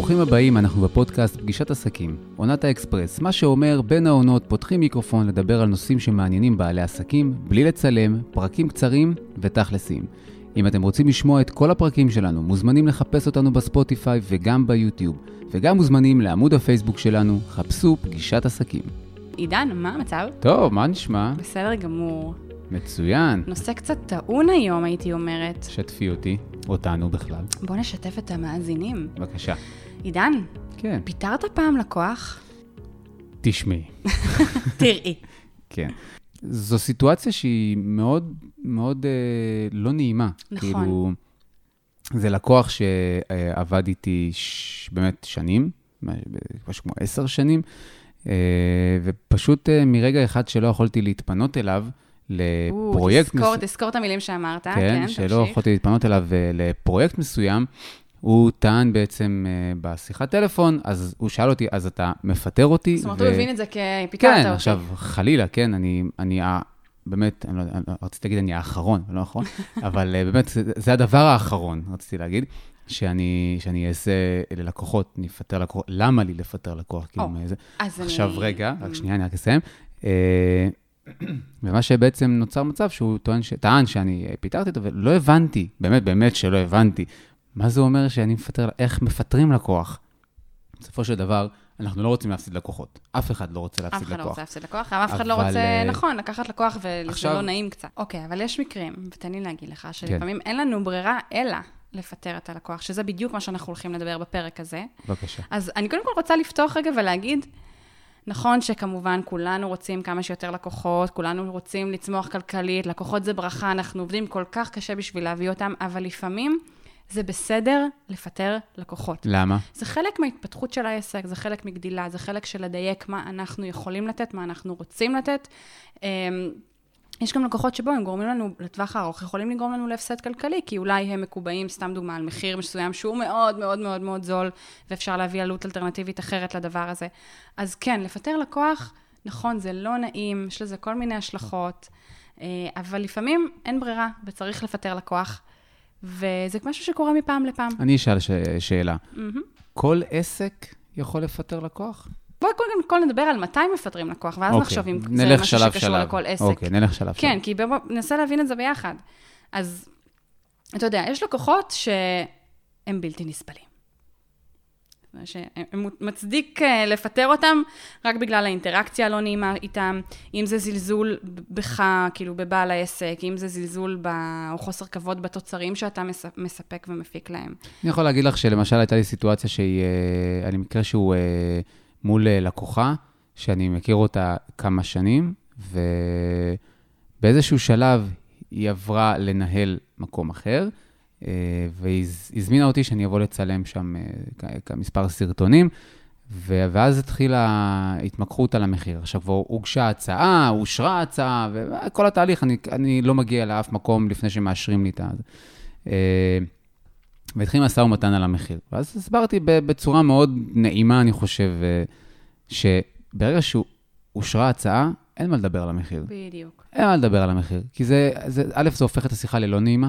ברוכים הבאים, אנחנו בפודקאסט פגישת עסקים, עונת האקספרס, מה שאומר בין העונות פותחים מיקרופון לדבר על נושאים שמעניינים בעלי עסקים, בלי לצלם, פרקים קצרים ותכלסים. אם אתם רוצים לשמוע את כל הפרקים שלנו, מוזמנים לחפש אותנו בספוטיפיי וגם ביוטיוב, וגם מוזמנים לעמוד הפייסבוק שלנו, חפשו פגישת עסקים. עידן, מה המצב? טוב, מה נשמע? בסדר גמור. מצוין. נושא קצת טעון היום, הייתי אומרת. שתפי אותי, אותנו בכלל. בוא נשתף את המאזינים. בבקשה. עידן, כן. פיטרת פעם לקוח? תשמעי. תראי. כן. זו סיטואציה שהיא מאוד מאוד אה, לא נעימה. נכון. כאילו, זה לקוח שעבד איתי ש... באמת שנים, משהו כמו עשר שנים, אה, ופשוט אה, מרגע אחד שלא יכולתי להתפנות אליו, לפרויקט... תזכור, תזכור את המילים שאמרת, כן, כן, תמשיך. שלא יכולתי להתפנות אליו אה, לפרויקט מסוים, הוא טען בעצם אה, בשיחת טלפון, אז הוא שאל אותי, אז אתה מפטר אותי? זאת אומרת, ו- הוא הבין את זה כפיטרת כן, אותי. עכשיו, חלילה, כן, אני, אני ה- באמת, אני לא, אני לא- רציתי להגיד, אני האחרון, לא האחרון, אבל אה, באמת, זה, זה הדבר האחרון, רציתי להגיד, שאני, שאני אעשה ללקוחות, אני אפטר לקוחות, למה לי לפטר לקוח? כאילו, או, מאיזה... אז עכשיו, אני... רגע, רק שנייה, אני רק אסיים. ומה שבעצם נוצר מצב שהוא טוען, ש- טען שאני אה, פיטרתי אותו, ולא הבנתי, באמת, באמת שלא הבנתי, מה זה אומר שאני מפטר, איך מפטרים לקוח? בסופו של דבר, אנחנו לא רוצים להפסיד לקוחות. אף אחד לא רוצה אף להפסיד אחד לא לקוח. רוצה להפסיד לקוח, אף אחד לא אבל, רוצה, אה, נכון, לקחת לקוח וזה לא נעים קצת. אוקיי, אבל יש מקרים, ותן לי להגיד לך, שלפעמים אין לנו ברירה אלא לפטר את הלקוח, שזה בדיוק מה שאנחנו הולכים לדבר בפרק הזה. בבקשה. אז אני קודם כל רוצה לפתוח רגע ולהגיד, נכון שכמובן כולנו רוצים כמה שיותר לקוחות, כולנו רוצים לצמוח כלכלית, לקוחות זה ברכה, אנחנו עובדים כל כך קשה בשביל להביא אותם, אבל לפעמים זה בסדר לפטר לקוחות. למה? זה חלק מההתפתחות של העסק, זה חלק מגדילה, זה חלק של לדייק מה אנחנו יכולים לתת, מה אנחנו רוצים לתת. יש גם לקוחות שבו הם גורמים לנו לטווח הארוך, יכולים לגרום לנו להפסד כלכלי, כי אולי הם מקובעים, סתם דוגמה, על מחיר מסוים שהוא מאוד מאוד מאוד מאוד זול, ואפשר להביא עלות אלטרנטיבית אחרת לדבר הזה. אז כן, לפטר לקוח, נכון, זה לא נעים, יש לזה כל מיני השלכות, אה, אבל לפעמים אין ברירה, וצריך לפטר לקוח, וזה משהו שקורה מפעם לפעם. אני אשאל ש... שאלה. מהמם. כל עסק יכול לפטר לקוח? בואי קודם כל נדבר על מתי מפטרים לקוח, ואז אוקיי, נחשוב אם זה משהו שלב, שקשור שלב. לכל עסק. אוקיי, נלך שלב כן, שלב. כי בואו ננסה להבין את זה ביחד. אז אתה יודע, יש לקוחות שהם בלתי נסבלים. שמצדיק אה, לפטר אותם רק בגלל האינטראקציה הלא נעימה איתם, אם זה זלזול בך, כאילו בבעל העסק, אם זה זלזול ב... או חוסר כבוד בתוצרים שאתה מס- מספק ומפיק להם. אני יכול להגיד לך שלמשל הייתה לי סיטואציה שהיא, אה, לי מקרה שהוא אה, מול אה, לקוחה, שאני מכיר אותה כמה שנים, ובאיזשהו שלב היא עברה לנהל מקום אחר, אה, והזמינה אותי שאני אבוא לצלם שם אה, כמספר סרטונים, ואז התחילה התמקחות על המחיר. עכשיו, כבר הוגשה הצעה, אושרה הצעה, וכל התהליך, אני, אני לא מגיע לאף מקום לפני שמאשרים לי את ה... אה, והתחיל משא ומתן על המחיר. ואז הסברתי בצורה מאוד נעימה, אני חושב, אה, שברגע שאושרה הצעה, אין מה לדבר על המחיר. בדיוק. אין מה לדבר על המחיר. כי זה, זה א', זה הופך את השיחה ללא נעימה,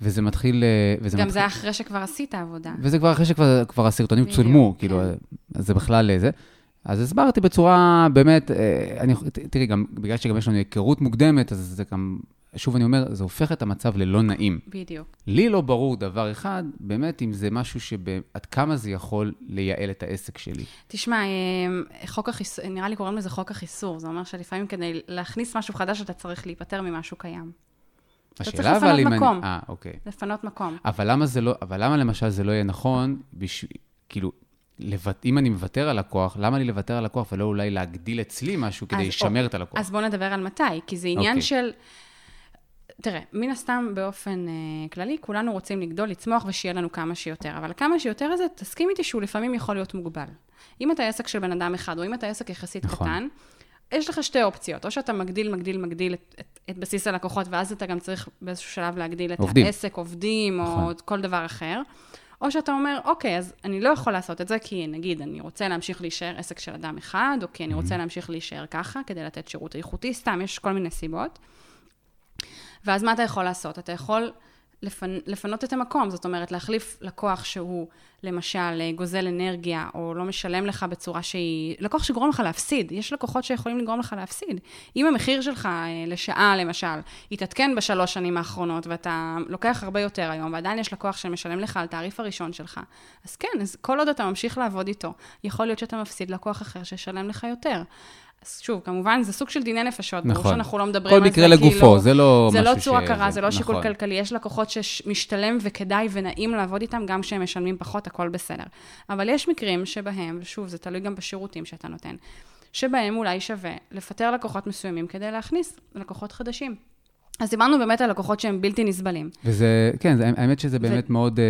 וזה מתחיל... אה, וזה גם מתחיל, זה אחרי שכבר עשית עבודה. וזה כבר אחרי שכבר כבר הסרטונים בדיוק, צולמו, כן. כאילו, אז זה בכלל זה. אז הסברתי בצורה באמת, אה, אני, תראי, גם בגלל שגם יש לנו היכרות מוקדמת, אז זה גם, שוב אני אומר, זה הופך את המצב ללא נעים. בדיוק. לי לא ברור דבר אחד, באמת, אם זה משהו שעד כמה זה יכול לייעל את העסק שלי. תשמע, אה, חוק החיסור, נראה לי קוראים לזה חוק החיסור. זה אומר שלפעמים כדי להכניס משהו חדש, אתה צריך להיפטר ממשהו קיים. צריך השאלה אבל לפנות אם מקום. אני... אה, אוקיי. לפנות מקום. אבל למה זה לא, אבל למה למשל זה לא יהיה נכון, בשביל, כאילו, אם אני מוותר על לקוח, למה לי לוותר על לקוח ולא אולי להגדיל אצלי משהו כדי לשמר או, את הלקוח? אז בואו נדבר על מתי, כי זה עניין אוקיי. של... תראה, מן הסתם באופן אה, כללי, כולנו רוצים לגדול, לצמוח ושיהיה לנו כמה שיותר, אבל כמה שיותר הזה, תסכים איתי שהוא לפעמים יכול להיות מוגבל. אם אתה עסק של בן אדם אחד, או אם אתה עסק יחסית נכון. קטן, יש לך שתי אופציות, או שאתה מגדיל, מגדיל, מגדיל את, את, את בסיס הלקוחות, ואז אתה גם צריך באיזשהו שלב להגדיל את עובדים. העסק, עובדים, נכון. או כל דבר אחר. או שאתה אומר, אוקיי, אז אני לא יכול לעשות את זה, כי נגיד, אני רוצה להמשיך להישאר עסק של אדם אחד, או כי אני רוצה להמשיך להישאר ככה, כדי לתת שירות איכותי, סתם, יש כל מיני סיבות. ואז מה אתה יכול לעשות? אתה יכול לפנ... לפנות את המקום, זאת אומרת, להחליף לקוח שהוא למשל אה, גוזל אנרגיה, או לא משלם לך בצורה שהיא... לקוח שגורם לך להפסיד, יש לקוחות שיכולים לגרום לך להפסיד. אם המחיר שלך אה, לשעה, למשל, יתעדכן בשלוש שנים האחרונות, ואתה לוקח הרבה יותר היום, ועדיין יש לקוח שמשלם לך על תעריף הראשון שלך, אז כן, אז כל עוד אתה ממשיך לעבוד איתו, יכול להיות שאתה מפסיד לקוח אחר שישלם לך יותר. אז שוב, כמובן, זה סוג של דיני נפשות, נכון. ברור שאנחנו לא מדברים על כל זה, מקרה לגופו, כאילו, זה לא זה לא צורה קרה, זה לא שיקול נכון. כלכלי. יש לקוחות שמשתלם וכדאי ונעים לעבוד איתם, גם כשהם משלמים פחות, הכל בסדר. אבל יש מקרים שבהם, ושוב, זה תלוי גם בשירותים שאתה נותן, שבהם אולי שווה לפטר לקוחות מסוימים כדי להכניס לקוחות חדשים. אז דיברנו באמת על לקוחות שהם בלתי נסבלים. וזה, כן, זה, האמת שזה באמת מאוד, אה,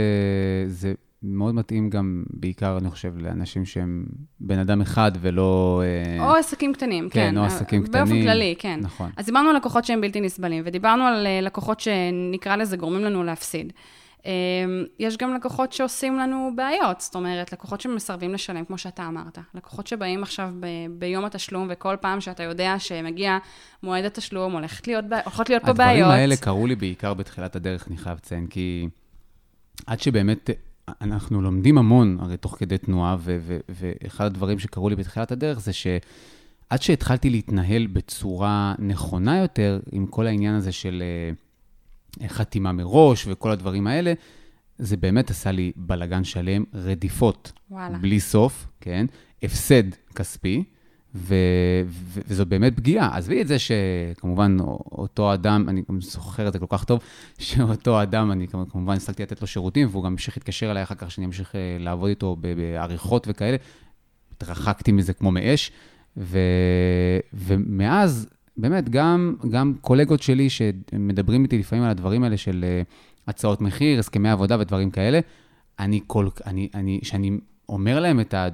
זה מאוד מתאים גם, בעיקר, אני חושב, לאנשים שהם בן אדם אחד ולא... אה, או עסקים קטנים, כן. כן, או עסקים באופן קטנים. כללי, כן. נכון. אז דיברנו על לקוחות שהם בלתי נסבלים, ודיברנו על אה, לקוחות שנקרא לזה גורמים לנו להפסיד. אה, יש גם לקוחות שעושים לנו בעיות, זאת אומרת, לקוחות שמסרבים לשלם, כמו שאתה אמרת. לקוחות שבאים עכשיו ב- ביום התשלום, וכל פעם שאתה יודע שמגיע מועד התשלום, הולכת להיות, הולכות להיות פה בעיות. הדברים האלה קרו לי בעיקר בתחילת הדרך, אני חייב לציין, כי עד שבאמת אנחנו לומדים המון, הרי תוך כדי תנועה, ו- ו- ואחד הדברים שקרו לי בתחילת הדרך זה שעד שהתחלתי להתנהל בצורה נכונה יותר, עם כל העניין הזה של אה, חתימה מראש וכל הדברים האלה, זה באמת עשה לי בלגן שלם, רדיפות וואלה. בלי סוף, כן? הפסד כספי, ו- ו- וזו באמת פגיעה. עזבי את זה שכמובן אותו אדם, אני גם זוכר את זה כל כך טוב, שאותו אדם, אני כמובן הסתכלתי לתת לו שירותים, והוא גם המשיך להתקשר אליי אחר כך, שאני אמשיך אה, לעבוד איתו בעריכות וכאלה. התרחקתי מזה כמו מאש, ו- ומאז, באמת, גם, גם קולגות שלי שמדברים איתי לפעמים על הדברים האלה של אה, הצעות מחיר, הסכמי עבודה ודברים כאלה, אני כל, אני, אני, שאני אומר להם את ה...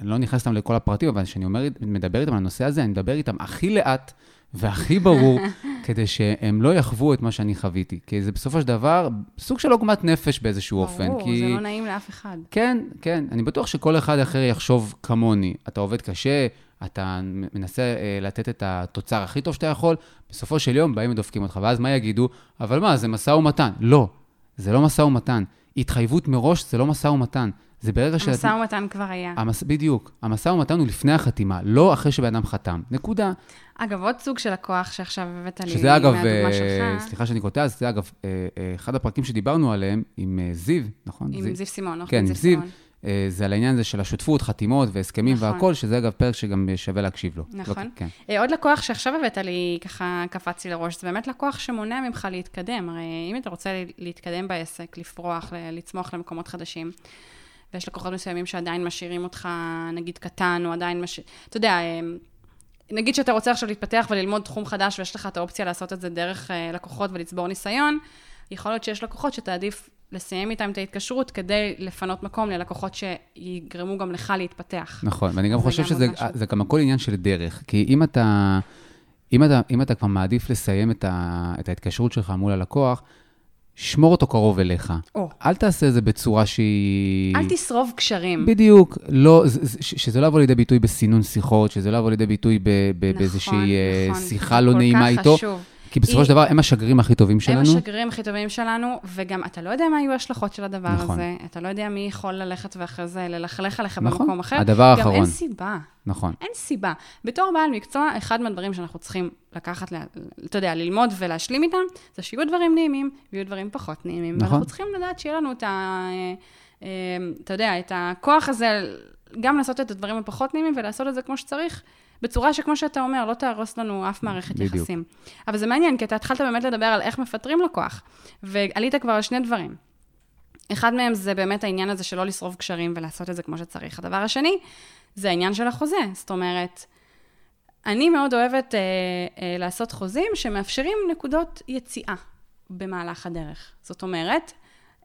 אני לא נכנס איתם לכל הפרטים, אבל כשאני אומר, מדבר איתם על הנושא הזה, אני מדבר איתם הכי לאט והכי ברור, כדי שהם לא יחוו את מה שאני חוויתי. כי זה בסופו של דבר סוג של עוגמת נפש באיזשהו אופן. ברור, כי... זה לא נעים לאף אחד. כן, כן. אני בטוח שכל אחד אחר יחשוב כמוני. אתה עובד קשה, אתה מנסה אה, לתת את התוצר הכי טוב שאתה יכול, בסופו של יום באים ודופקים אותך, ואז מה יגידו? אבל מה, זה משא ומתן. לא, זה לא משא ומתן. התחייבות מראש זה לא משא ומתן. זה ברגע שאת... המשא ומתן כבר היה. המס... בדיוק. המשא ומתן הוא לפני החתימה, לא אחרי שבן אדם חתם. נקודה. אגב, עוד סוג של לקוח שעכשיו הבאת לי שזה אגב, מהדוגמה אה, שלך. סליחה שאני קוטע, זה אגב, אה, אה, אחד הפרקים שדיברנו עליהם עם אה, זיו, נכון? עם זיו סימון, עורך כן, עם זיו. אה, זה על העניין הזה של השותפות, חתימות והסכמים נכון. והכול, שזה אגב פרק שגם שווה להקשיב לו. נכון. לא, כן. אה, עוד לקוח שעכשיו הבאת לי, ככה קפץ לי לראש, זה באמת לקוח שמונע ממך להתקדם. הרי אם אתה רוצה להתקדם בעסק, לפרוח, לצמוח למקומות חדשים, ויש לקוחות מסוימים שעדיין משאירים אותך, נגיד, קטן, או עדיין משאיר... אתה יודע, אה, נגיד שאתה רוצה עכשיו להתפתח וללמוד תחום חדש, ויש לך את האופציה לעשות את זה דרך אה, לקוחות ולצבור ניסיון, יכול להיות שיש לקוחות שתעדיף לסיים איתם את ההתקשרות כדי לפנות מקום ללקוחות שיגרמו גם לך להתפתח. נכון, ואני גם חושב גם שזה. זה גם הכל עניין של דרך. כי אם אתה, אם אתה, אם אתה כבר מעדיף לסיים את, ה, את ההתקשרות שלך מול הלקוח, שמור אותו קרוב אליך. או. אל תעשה את זה בצורה שהיא... אל תשרוף קשרים. בדיוק, לא, שזה לא יבוא לידי ביטוי בסינון שיחות, שזה לא יבוא לידי ביטוי ב- ב- נכון, באיזושהי אה, נכון. שיחה לא כל נעימה כך איתו, חשוב. כי בסופו היא- של דבר הם השגרירים הכי טובים הם שלנו. השגרירים הכי טובים שלנו, וגם אתה לא יודע מה יהיו ההשלכות של הדבר נכון. הזה. אתה לא יודע מי יכול ללכת ואחרי זה ללכלך עליך נכון. במקום אחר. הדבר גם האחרון. אין סיבה. נכון. אין סיבה. בתור בעל מקצוע, אחד מהדברים שאנחנו צריכים לקחת, אתה יודע, ללמוד ולהשלים איתם, זה שיהיו דברים נעימים ויהיו דברים פחות נעימים. נכון. ואנחנו צריכים לדעת שיהיה לנו את ה... אה, אה, אתה יודע, את הכוח הזה, גם לעשות את הדברים הפחות נעימים ולעשות את זה כמו שצריך, בצורה שכמו שאתה אומר, לא תהרוס לנו אף מערכת בדיוק. יחסים. אבל זה מעניין, כי אתה התחלת באמת לדבר על איך מפטרים לקוח, ועלית כבר על שני דברים. אחד מהם זה באמת העניין הזה של לא לשרוף קשרים ולעשות את זה כמו שצריך. הדבר השני, זה העניין של החוזה. זאת אומרת, אני מאוד אוהבת אה, אה, לעשות חוזים שמאפשרים נקודות יציאה במהלך הדרך. זאת אומרת,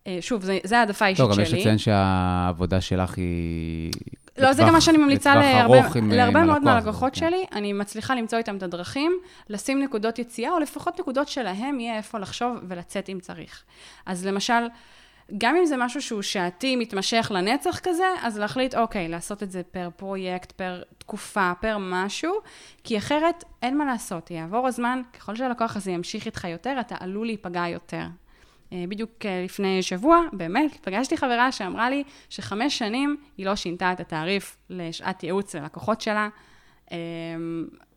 אה, שוב, זה העדפה אישית לא, שלי. גם יש לציין שהעבודה שלך היא... לא, זה גם מה שאני ממליצה להרבה, אה, להרבה מאוד הלקוח, מהלקוחות כן. שלי. אני מצליחה למצוא איתם את הדרכים, לשים נקודות יציאה, או לפחות נקודות שלהם יהיה איפה לחשוב ולצאת אם צריך. אז למשל, גם אם זה משהו שהוא שעתי, מתמשך לנצח כזה, אז להחליט, אוקיי, לעשות את זה פר פרויקט, פר תקופה, פר משהו, כי אחרת אין מה לעשות, יעבור הזמן, ככל שהלקוח הזה ימשיך איתך יותר, אתה עלול להיפגע יותר. אה, בדיוק אה, לפני שבוע, באמת, פגשתי חברה שאמרה לי שחמש שנים היא לא שינתה את התעריף לשעת ייעוץ ללקוחות שלה. אה,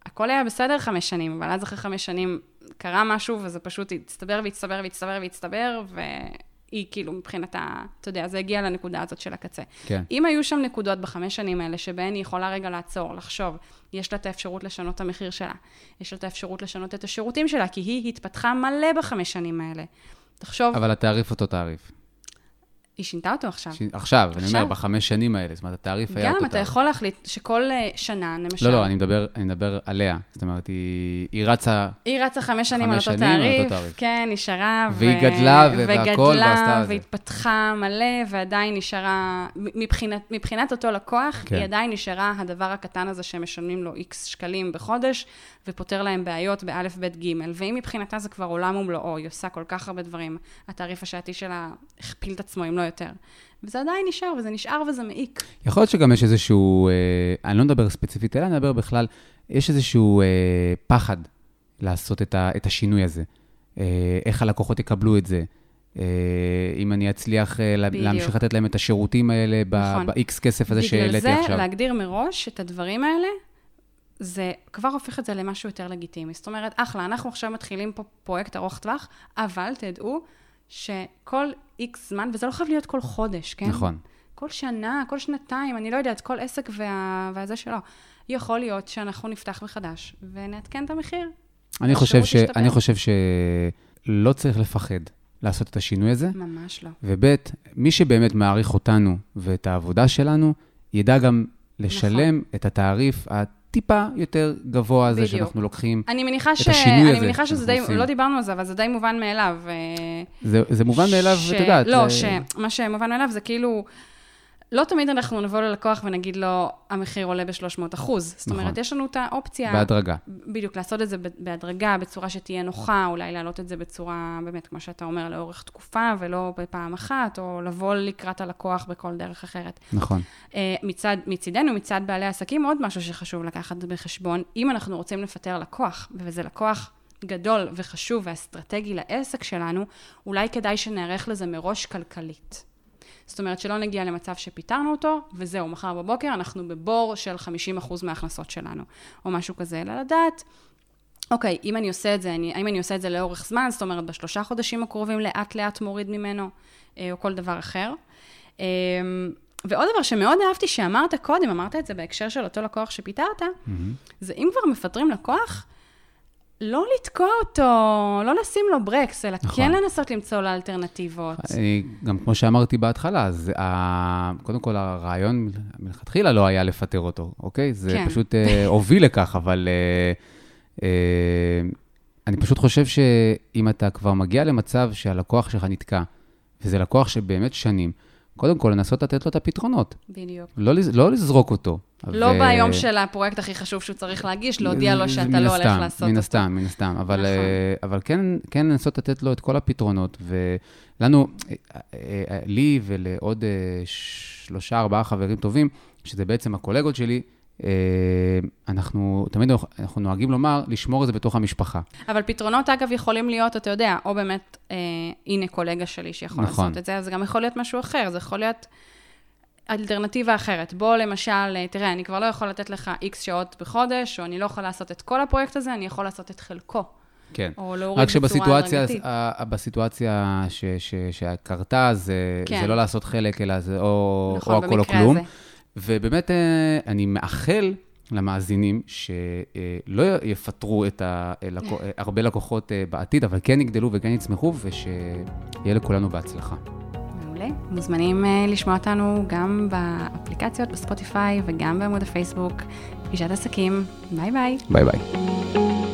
הכל היה בסדר חמש שנים, אבל אז אחרי חמש שנים קרה משהו, וזה פשוט הצטבר והצטבר והצטבר והצטבר, והיא כאילו מבחינתה, אתה יודע, זה הגיע לנקודה הזאת של הקצה. כן. אם היו שם נקודות בחמש שנים האלה, שבהן היא יכולה רגע לעצור, לחשוב, יש לה את האפשרות לשנות את המחיר שלה, יש לה את האפשרות לשנות את השירותים שלה, כי היא התפתחה מלא בחמש שנים האלה. תחשוב, אבל התעריף אותו תעריף. היא שינתה אותו עכשיו. ש... עכשיו, אני עכשיו. אומר, בחמש שנים האלה, זאת אומרת, התעריף היה גם אותו אתה תעריף. יכול להחליט שכל אה, שנה, למשל, לא, לא, אני מדבר, אני מדבר עליה. זאת אומרת, היא, היא רצה, היא רצה חמש שנים חמש שנים על אותו תעריף, תעריף. כן, נשארה, והיא גדלה ו- והכל, ועשתה. והתפתחה מלא, ועדיין נשארה, מבחינת, מבחינת אותו לקוח, כן. היא עדיין נשארה הדבר הקטן הזה שהם משלמים לו איקס שקלים בחודש, ופותר להם בעיות באלף, בית, גימל. ואם מבחינתה זה כבר עולם ומלואו, היא עושה כל כך הרבה דברים, התעריף השעתי שלה הכפיל את עצמו, אם לא יותר. וזה עדיין נשאר, וזה נשאר וזה מעיק. יכול להיות שגם יש איזשהו, אה, אני לא מדבר ספציפית אליה, אני מדבר בכלל, יש איזשהו אה, פחד לעשות את, ה, את השינוי הזה. אה, איך הלקוחות יקבלו את זה. אה, אם אני אצליח אה, בדיוק. להמשיך לתת להם את השירותים האלה נכון. ב-X כסף הזה בגלל שהעליתי זה, עכשיו. להגדיר מראש את הדברים האלה, זה כבר הופך את זה למשהו יותר לגיטימי. זאת אומרת, אחלה, אנחנו עכשיו מתחילים פה פרויקט ארוך טווח, אבל תדעו שכל איקס זמן, וזה לא חייב להיות כל חודש, כן? נכון. כל שנה, כל שנתיים, אני לא יודעת, כל עסק וה... והזה שלו. יכול להיות שאנחנו נפתח מחדש ונעדכן את המחיר. אני חושב, ש. אני חושב שלא צריך לפחד לעשות את השינוי הזה, ממש לא. וב', מי שבאמת מעריך אותנו ואת העבודה שלנו, ידע גם לשלם נכון. את התעריף הטיפה יותר גבוה הזה בדיוק. שאנחנו לוקחים. אני מניחה, ש... השינוי אני הזה מניחה שזה די, עושים. לא דיברנו על זה, אבל זה די מובן מאליו. אה, זה, זה מובן מאליו, ש- את יודעת. לא, זה- שמה שמובן מאליו זה כאילו, לא תמיד אנחנו נבוא ללקוח ונגיד לו, המחיר עולה ב-300 אחוז. זאת נכון. אומרת, יש לנו את האופציה, בהדרגה. בדיוק, לעשות את זה בהדרגה, בצורה שתהיה נוחה, אולי להעלות את זה בצורה, באמת, כמו שאתה אומר, לאורך תקופה, ולא בפעם אחת, או לבוא לקראת הלקוח בכל דרך אחרת. נכון. אה, מצד, מצידנו, מצד בעלי העסקים, עוד משהו שחשוב לקחת בחשבון, אם אנחנו רוצים לפטר לקוח, וזה לקוח גדול וחשוב ואסטרטגי לעסק שלנו, אולי כדאי שנערך לזה מראש כלכלית. זאת אומרת, שלא נגיע למצב שפיטרנו אותו, וזהו, מחר בבוקר אנחנו בבור של 50% מההכנסות שלנו, או משהו כזה, אלא לדעת, אוקיי, אם אני עושה את זה, אני, האם אני עושה את זה לאורך זמן, זאת אומרת, בשלושה חודשים הקרובים לאט-לאט מוריד ממנו, אה, או כל דבר אחר. אה, ועוד דבר שמאוד אהבתי שאמרת קודם, אמרת את זה בהקשר של אותו לקוח שפיטרת, זה אם כבר מפטרים לקוח, לא לתקוע אותו, לא לשים לו ברקס, אלא נכון. כן לנסות למצוא לו אלטרנטיבות. אני, גם כמו שאמרתי בהתחלה, אז ה... קודם כל הרעיון מלכתחילה לא היה לפטר אותו, אוקיי? זה כן. פשוט אה, הוביל לכך, אבל אה, אה, אני פשוט חושב שאם אתה כבר מגיע למצב שהלקוח שלך נתקע, וזה לקוח שבאמת שנים, קודם כל לנסות לתת לו את הפתרונות, בדיק. לא, לא לזרוק אותו. לא ו- ביום של הפרויקט הכי חשוב שהוא צריך להגיש, להודיע לו שאתה מן לא הולך לעשות מן אותו. הסתם, מן הסתם. אבל, נכון. אה, אבל כן, כן לנסות לתת לו את כל הפתרונות, ולנו, אה, אה, לי ולעוד שלושה, ארבעה חברים טובים, שזה בעצם הקולגות שלי, אנחנו תמיד אנחנו נוהגים לומר, לשמור את זה בתוך המשפחה. אבל פתרונות, אגב, יכולים להיות, אתה יודע, או באמת, אה, הנה קולגה שלי שיכול נכון. לעשות את זה, אז זה גם יכול להיות משהו אחר, זה יכול להיות אלטרנטיבה אחרת. בוא למשל, אה, תראה, אני כבר לא יכול לתת לך איקס שעות בחודש, או אני לא יכול לעשות את כל הפרויקט הזה, אני יכול לעשות את חלקו, כן. או להוריד רק בצורה שבסיטואציה, הדרגתית. ה- בסיטואציה ש, ש, שקרתה, זה, כן. זה לא לעשות חלק, אלא זה או, נכון, או הכל או במקרה כלום. הזה. ובאמת, אה, אני מאחל למאזינים שלא יפטרו את ה- לקו- הרבה לקוחות אה, בעתיד, אבל כן יגדלו וכן יצמחו, ושיהיה לכולנו בהצלחה. מעולה. מוזמנים אה, לשמוע אותנו גם באפליקציות, בספוטיפיי וגם בעמוד הפייסבוק. פגישת עסקים. ביי ביי. ביי ביי.